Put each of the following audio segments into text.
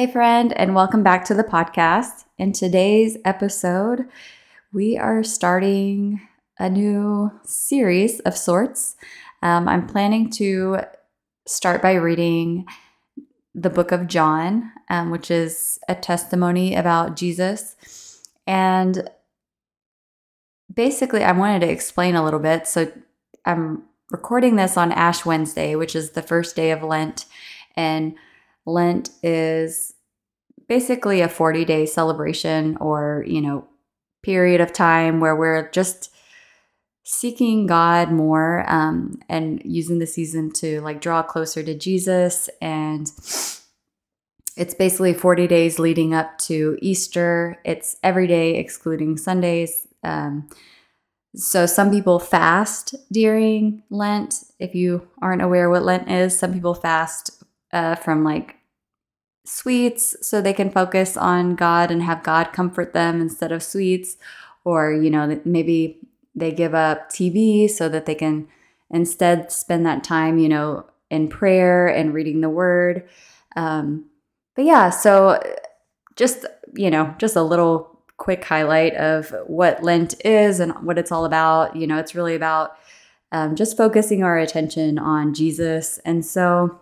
Hey, friend, and welcome back to the podcast. In today's episode, we are starting a new series of sorts. Um, I'm planning to start by reading the book of John, um, which is a testimony about Jesus. And basically, I wanted to explain a little bit. So I'm recording this on Ash Wednesday, which is the first day of Lent. And Lent is basically a 40 day celebration or, you know, period of time where we're just seeking God more um, and using the season to like draw closer to Jesus. And it's basically 40 days leading up to Easter. It's every day excluding Sundays. Um, so some people fast during Lent. If you aren't aware what Lent is, some people fast uh, from like sweets so they can focus on God and have God comfort them instead of sweets. Or, you know, maybe they give up TV so that they can instead spend that time, you know, in prayer and reading the word. Um, but yeah, so just, you know, just a little quick highlight of what Lent is and what it's all about. You know, it's really about um, just focusing our attention on Jesus. And so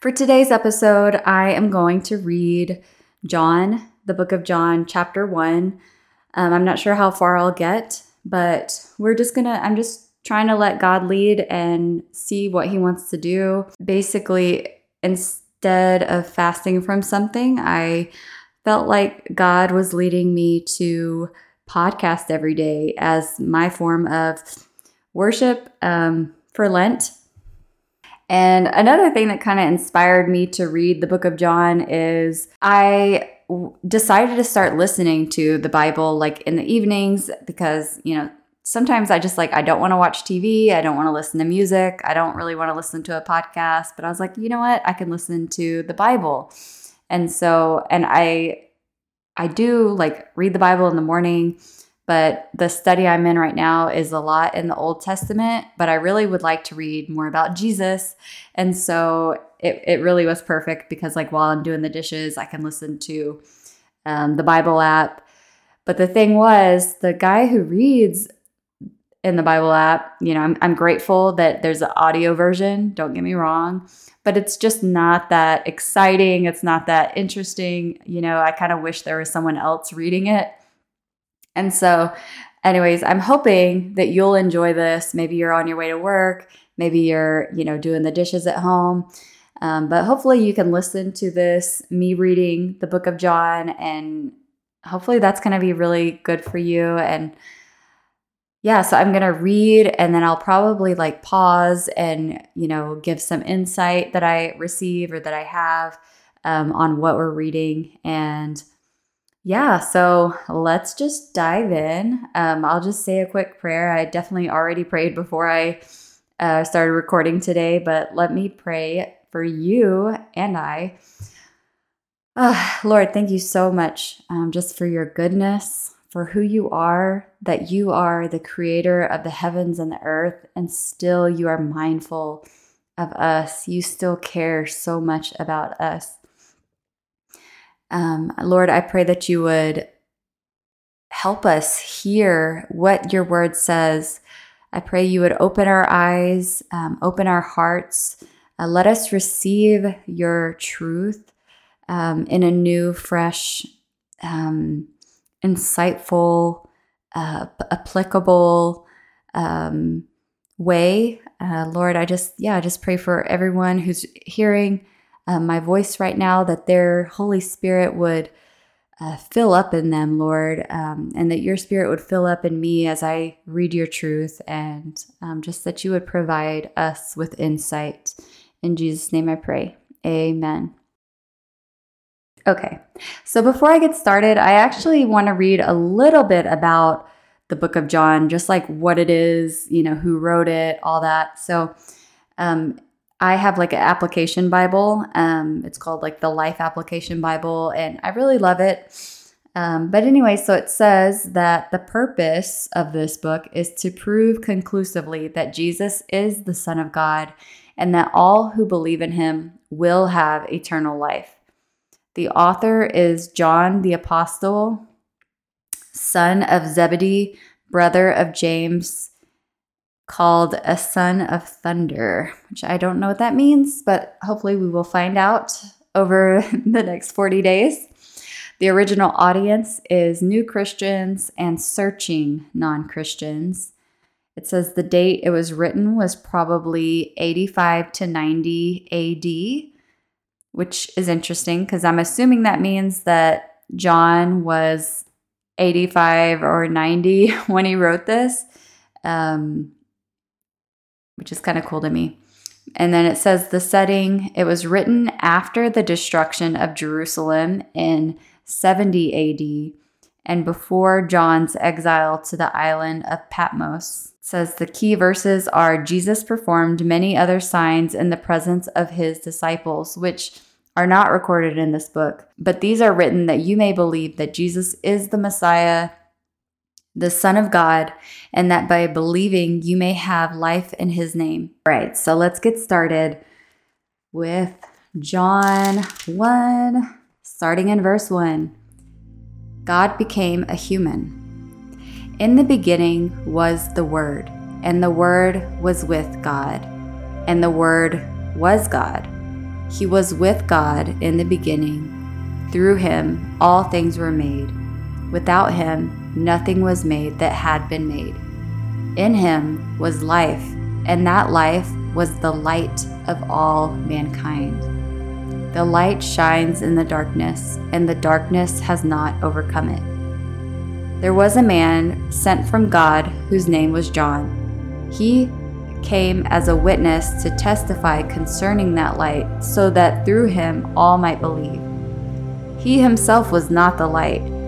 for today's episode, I am going to read John, the book of John, chapter one. Um, I'm not sure how far I'll get, but we're just gonna, I'm just trying to let God lead and see what He wants to do. Basically, instead of fasting from something, I felt like God was leading me to podcast every day as my form of worship um, for Lent. And another thing that kind of inspired me to read the book of John is I decided to start listening to the Bible like in the evenings because, you know, sometimes I just like, I don't want to watch TV. I don't want to listen to music. I don't really want to listen to a podcast. But I was like, you know what? I can listen to the Bible. And so, and I, I do like read the Bible in the morning but the study I'm in right now is a lot in the Old Testament, but I really would like to read more about Jesus. And so it, it really was perfect because, like, while I'm doing the dishes, I can listen to um, the Bible app. But the thing was, the guy who reads in the Bible app, you know, I'm, I'm grateful that there's an audio version, don't get me wrong, but it's just not that exciting. It's not that interesting. You know, I kind of wish there was someone else reading it. And so, anyways, I'm hoping that you'll enjoy this. Maybe you're on your way to work, maybe you're, you know, doing the dishes at home. Um, but hopefully, you can listen to this, me reading the book of John, and hopefully, that's going to be really good for you. And yeah, so I'm going to read and then I'll probably like pause and, you know, give some insight that I receive or that I have um, on what we're reading. And yeah, so let's just dive in. Um, I'll just say a quick prayer. I definitely already prayed before I uh, started recording today, but let me pray for you and I. Uh, Lord, thank you so much um, just for your goodness, for who you are, that you are the creator of the heavens and the earth, and still you are mindful of us. You still care so much about us. Um, Lord, I pray that you would help us hear what your word says. I pray you would open our eyes, um, open our hearts, uh, let us receive your truth um, in a new, fresh, um, insightful, uh, applicable um, way. Uh, Lord, I just, yeah, I just pray for everyone who's hearing um, my voice right now, that their Holy Spirit would uh, fill up in them, Lord, um, and that your Spirit would fill up in me as I read your truth, and um, just that you would provide us with insight. In Jesus' name I pray. Amen. Okay, so before I get started, I actually want to read a little bit about the book of John, just like what it is, you know, who wrote it, all that. So, um, I have like an application Bible. Um, it's called like the Life Application Bible, and I really love it. Um, but anyway, so it says that the purpose of this book is to prove conclusively that Jesus is the Son of God and that all who believe in him will have eternal life. The author is John the Apostle, son of Zebedee, brother of James, called a son of thunder, which I don't know what that means, but hopefully we will find out over the next 40 days. The original audience is new Christians and searching non Christians. It says the date it was written was probably 85 to 90 AD, which is interesting because I'm assuming that means that John was 85 or 90 when he wrote this, um, which is kind of cool to me. And then it says the setting, it was written after the destruction of Jerusalem in 70 AD and before John's exile to the island of Patmos. It says the key verses are Jesus performed many other signs in the presence of his disciples, which are not recorded in this book, but these are written that you may believe that Jesus is the Messiah, the Son of God, and that by believing you may have life in his name. All right, so let's get started with John 1, starting in verse 1. God became a human. In the beginning was the Word, and the Word was with God, and the Word was God. He was with God in the beginning. Through him, all things were made. Without him, nothing was made that had been made. In him was life, and that life was the light of all mankind. The light shines in the darkness, and the darkness has not overcome it. There was a man sent from God whose name was John. He came as a witness to testify concerning that light, so that through him all might believe. He himself was not the light,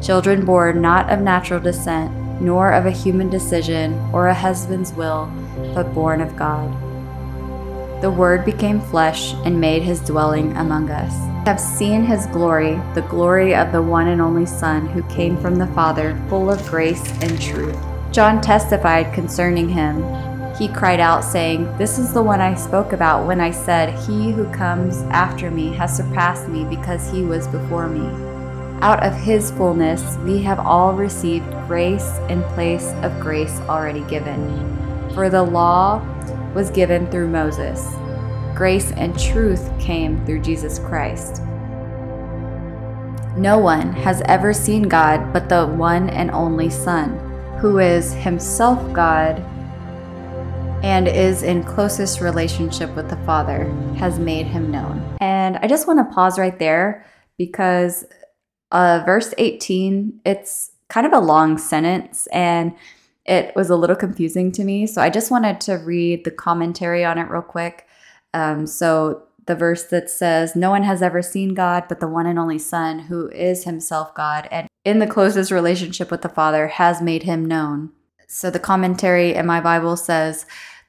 Children born not of natural descent, nor of a human decision or a husband's will, but born of God. The Word became flesh and made his dwelling among us. We have seen his glory, the glory of the one and only Son who came from the Father, full of grace and truth. John testified concerning him he cried out, saying, This is the one I spoke about when I said, He who comes after me has surpassed me because he was before me. Out of his fullness we have all received grace in place of grace already given. For the law was given through Moses, grace and truth came through Jesus Christ. No one has ever seen God but the one and only Son, who is himself God and is in closest relationship with the Father has made him known. And I just want to pause right there because uh, verse 18, it's kind of a long sentence and it was a little confusing to me. So I just wanted to read the commentary on it real quick. Um, so the verse that says, No one has ever seen God but the one and only Son, who is himself God and in the closest relationship with the Father, has made him known. So the commentary in my Bible says,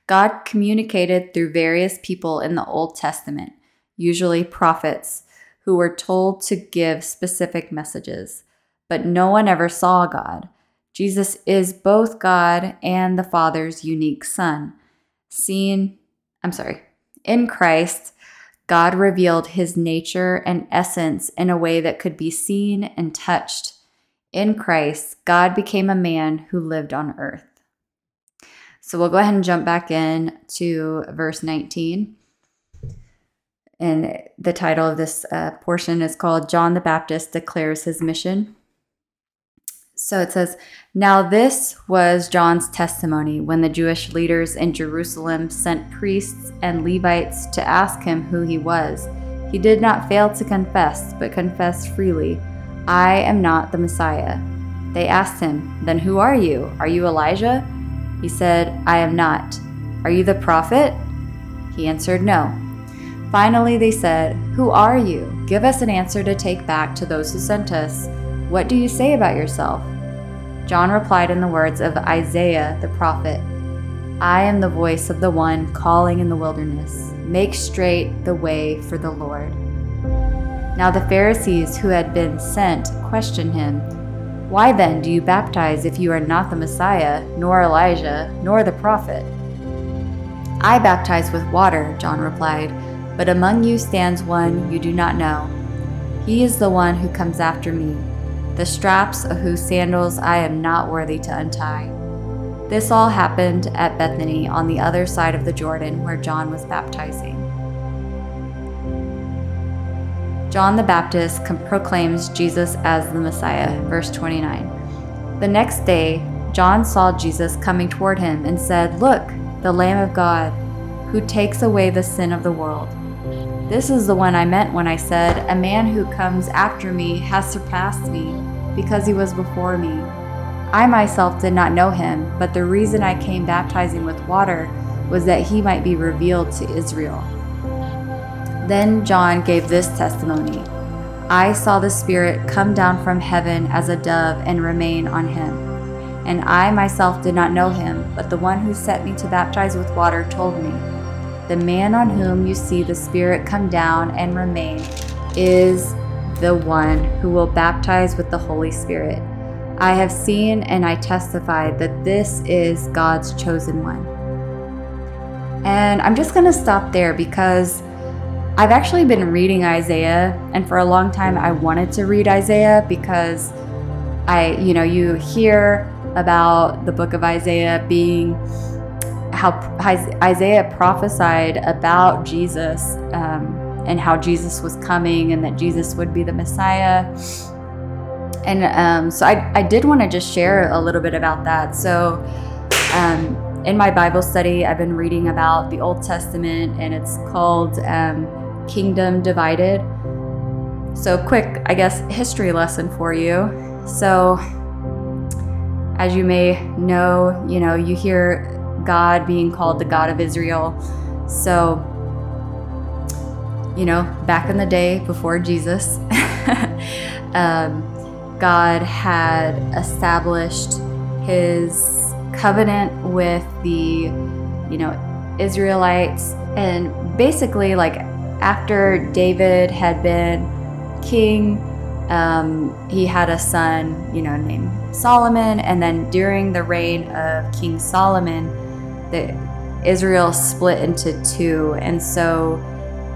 God communicated through various people in the Old Testament, usually prophets, who were told to give specific messages. But no one ever saw God. Jesus is both God and the Father's unique Son. Seen, I'm sorry, in Christ, God revealed his nature and essence in a way that could be seen and touched. In Christ, God became a man who lived on earth. So we'll go ahead and jump back in to verse 19. And the title of this uh, portion is called John the Baptist Declares His Mission. So it says, Now this was John's testimony when the Jewish leaders in Jerusalem sent priests and Levites to ask him who he was. He did not fail to confess, but confessed freely, I am not the Messiah. They asked him, Then who are you? Are you Elijah? He said, I am not. Are you the prophet? He answered, No. Finally, they said, Who are you? Give us an answer to take back to those who sent us. What do you say about yourself? John replied in the words of Isaiah the prophet I am the voice of the one calling in the wilderness. Make straight the way for the Lord. Now the Pharisees who had been sent questioned him Why then do you baptize if you are not the Messiah, nor Elijah, nor the prophet? I baptize with water, John replied, but among you stands one you do not know. He is the one who comes after me, the straps of whose sandals I am not worthy to untie. This all happened at Bethany on the other side of the Jordan where John was baptizing. John the Baptist proclaims Jesus as the Messiah, verse 29. The next day, John saw Jesus coming toward him and said, Look, the Lamb of God, who takes away the sin of the world. This is the one I meant when I said, A man who comes after me has surpassed me, because he was before me. I myself did not know him, but the reason I came baptizing with water was that he might be revealed to Israel. Then John gave this testimony I saw the Spirit come down from heaven as a dove and remain on him. And I myself did not know him, but the one who sent me to baptize with water told me, The man on whom you see the Spirit come down and remain is the one who will baptize with the Holy Spirit. I have seen and I testify that this is God's chosen one. And I'm just going to stop there because I've actually been reading Isaiah, and for a long time I wanted to read Isaiah because I, you know, you hear about the book of Isaiah being how Isaiah prophesied about Jesus um, and how Jesus was coming and that Jesus would be the Messiah. And um, so I, I did want to just share a little bit about that. So, um, in my Bible study, I've been reading about the Old Testament and it's called um, Kingdom Divided. So, quick, I guess, history lesson for you. So, as you may know, you know, you hear God being called the God of Israel. So, you know, back in the day before Jesus, um, God had established his covenant with the, you know, Israelites. And basically, like after David had been king, um, he had a son, you know, named Solomon, and then during the reign of King Solomon, the Israel split into two, and so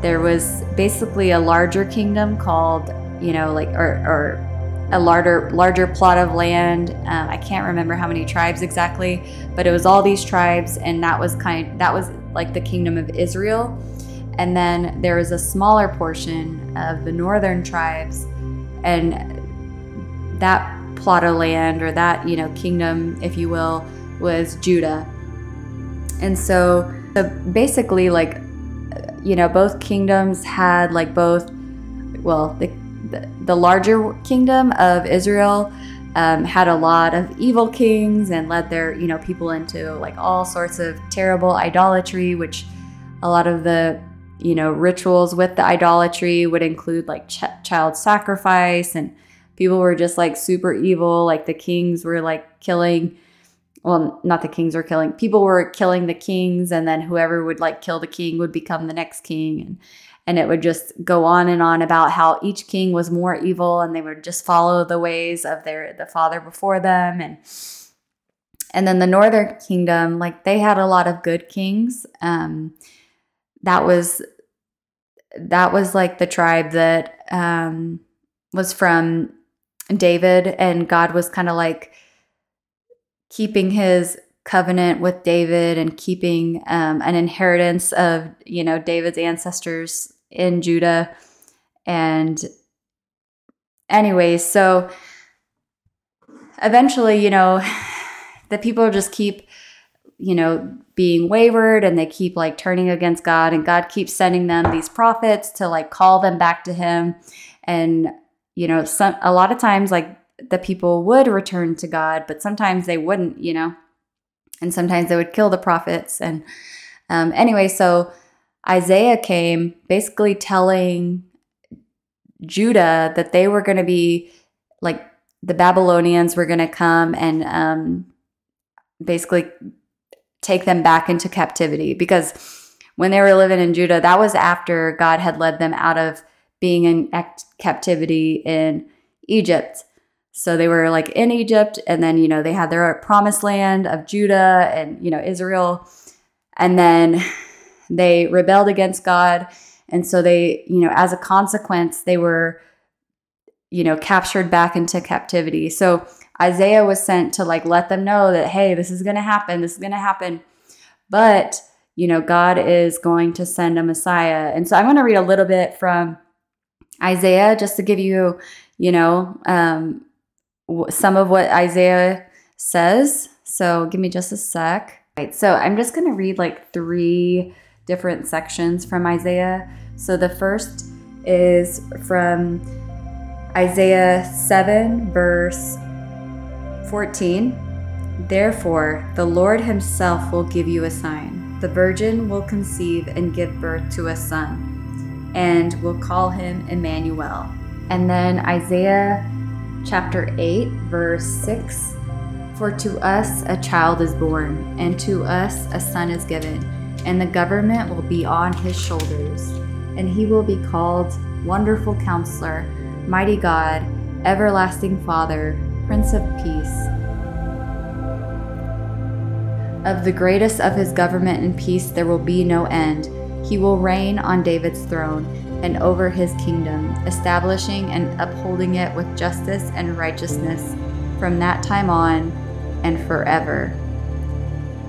there was basically a larger kingdom called, you know, like or, or a larger larger plot of land. Um, I can't remember how many tribes exactly, but it was all these tribes, and that was kind that was like the kingdom of Israel. And then there was a smaller portion of the northern tribes, and that plot of land or that, you know, kingdom, if you will, was Judah. And so, basically, like, you know, both kingdoms had like both, well, the, the, the larger kingdom of Israel um, had a lot of evil kings and led their, you know, people into like all sorts of terrible idolatry, which a lot of the you know rituals with the idolatry would include like ch- child sacrifice and people were just like super evil. Like the kings were like killing, well, not the kings were killing, people were killing the kings, and then whoever would like kill the king would become the next king. And and it would just go on and on about how each king was more evil and they would just follow the ways of their the father before them and and then the northern kingdom like they had a lot of good kings um that was that was like the tribe that um was from David, and God was kind of like keeping his covenant with David and keeping um, an inheritance of you know David's ancestors in Judah. And anyways, so eventually, you know, the people just keep you know being wavered and they keep like turning against God and God keeps sending them these prophets to like call them back to him and you know, some a lot of times like the people would return to God, but sometimes they wouldn't, you know, and sometimes they would kill the prophets. And um, anyway, so Isaiah came basically telling Judah that they were going to be like the Babylonians were going to come and um, basically take them back into captivity because when they were living in Judah, that was after God had led them out of being in captivity in Egypt. So they were like in Egypt, and then, you know, they had their promised land of Judah and, you know, Israel. And then they rebelled against God. And so they, you know, as a consequence, they were, you know, captured back into captivity. So Isaiah was sent to like let them know that, hey, this is going to happen. This is going to happen. But, you know, God is going to send a Messiah. And so I'm going to read a little bit from Isaiah just to give you, you know, um, some of what Isaiah says. So give me just a sec. Right, so I'm just going to read like three different sections from Isaiah. So the first is from Isaiah 7, verse 14. Therefore, the Lord Himself will give you a sign. The virgin will conceive and give birth to a son, and will call him Emmanuel. And then Isaiah chapter 8, verse 6 For to us a child is born, and to us a son is given, and the government will be on his shoulders, and he will be called Wonderful Counselor, Mighty God, Everlasting Father, Prince of Peace. Of the greatest of his government and peace there will be no end. He will reign on David's throne and over his kingdom, establishing and upholding it with justice and righteousness from that time on and forever.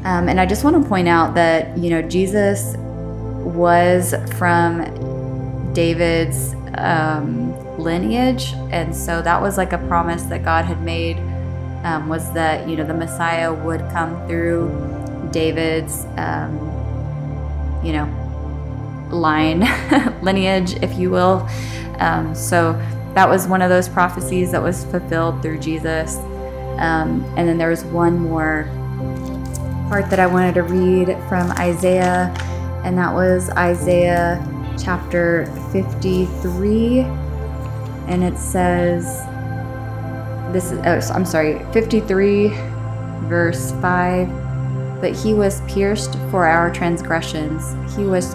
Um, and I just want to point out that, you know, Jesus was from David's um, lineage. And so that was like a promise that God had made um, was that, you know, the Messiah would come through David's, um, you know, line, lineage, if you will. Um, so that was one of those prophecies that was fulfilled through Jesus. Um, and then there was one more part that I wanted to read from Isaiah, and that was Isaiah chapter 53. And it says, this is, oh, I'm sorry, 53, verse 5 but he was pierced for our transgressions, he was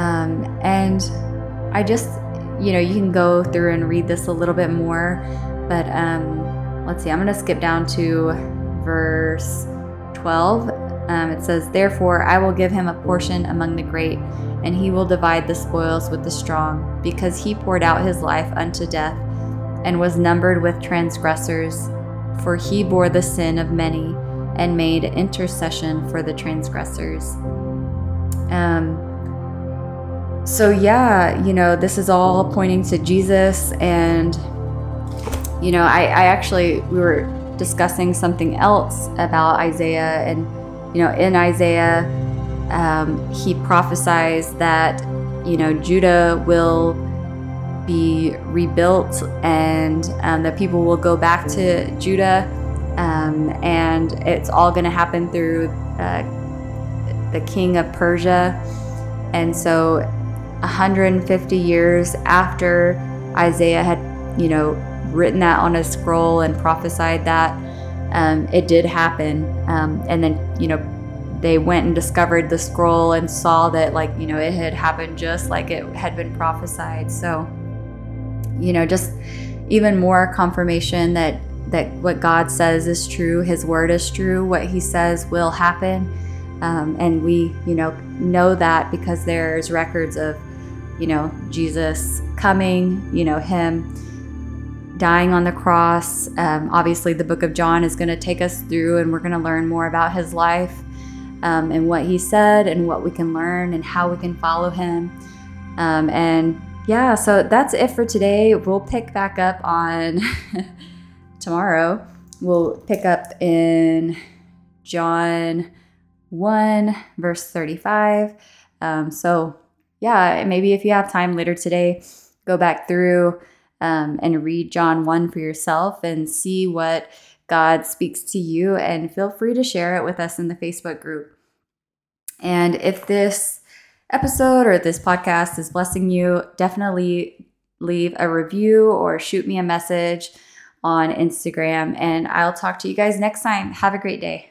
Um, and I just, you know, you can go through and read this a little bit more, but um, let's see, I'm going to skip down to verse 12. Um, it says, Therefore, I will give him a portion among the great, and he will divide the spoils with the strong, because he poured out his life unto death, and was numbered with transgressors. For he bore the sin of many and made intercession for the transgressors. Um, so, yeah, you know, this is all pointing to Jesus. And, you know, I, I actually, we were discussing something else about Isaiah. And, you know, in Isaiah, um, he prophesies that, you know, Judah will be rebuilt and um, that people will go back to Judah um, and it's all going to happen through uh, the king of Persia. And so, 150 years after Isaiah had, you know, written that on a scroll and prophesied that, um, it did happen. Um, and then, you know, they went and discovered the scroll and saw that, like, you know, it had happened just like it had been prophesied. So, you know, just even more confirmation that that what God says is true, His word is true, what He says will happen. Um, and we, you know, know that because there's records of, you know, Jesus coming, you know, Him dying on the cross. Um, obviously, the book of John is going to take us through, and we're going to learn more about His life um, and what He said, and what we can learn, and how we can follow Him. Um, and yeah, so that's it for today. We'll pick back up on tomorrow. We'll pick up in John 1, verse 35. Um, so, yeah, maybe if you have time later today, go back through um, and read John 1 for yourself and see what God speaks to you. And feel free to share it with us in the Facebook group. And if this episode or this podcast is blessing you, definitely leave a review or shoot me a message on Instagram. And I'll talk to you guys next time. Have a great day.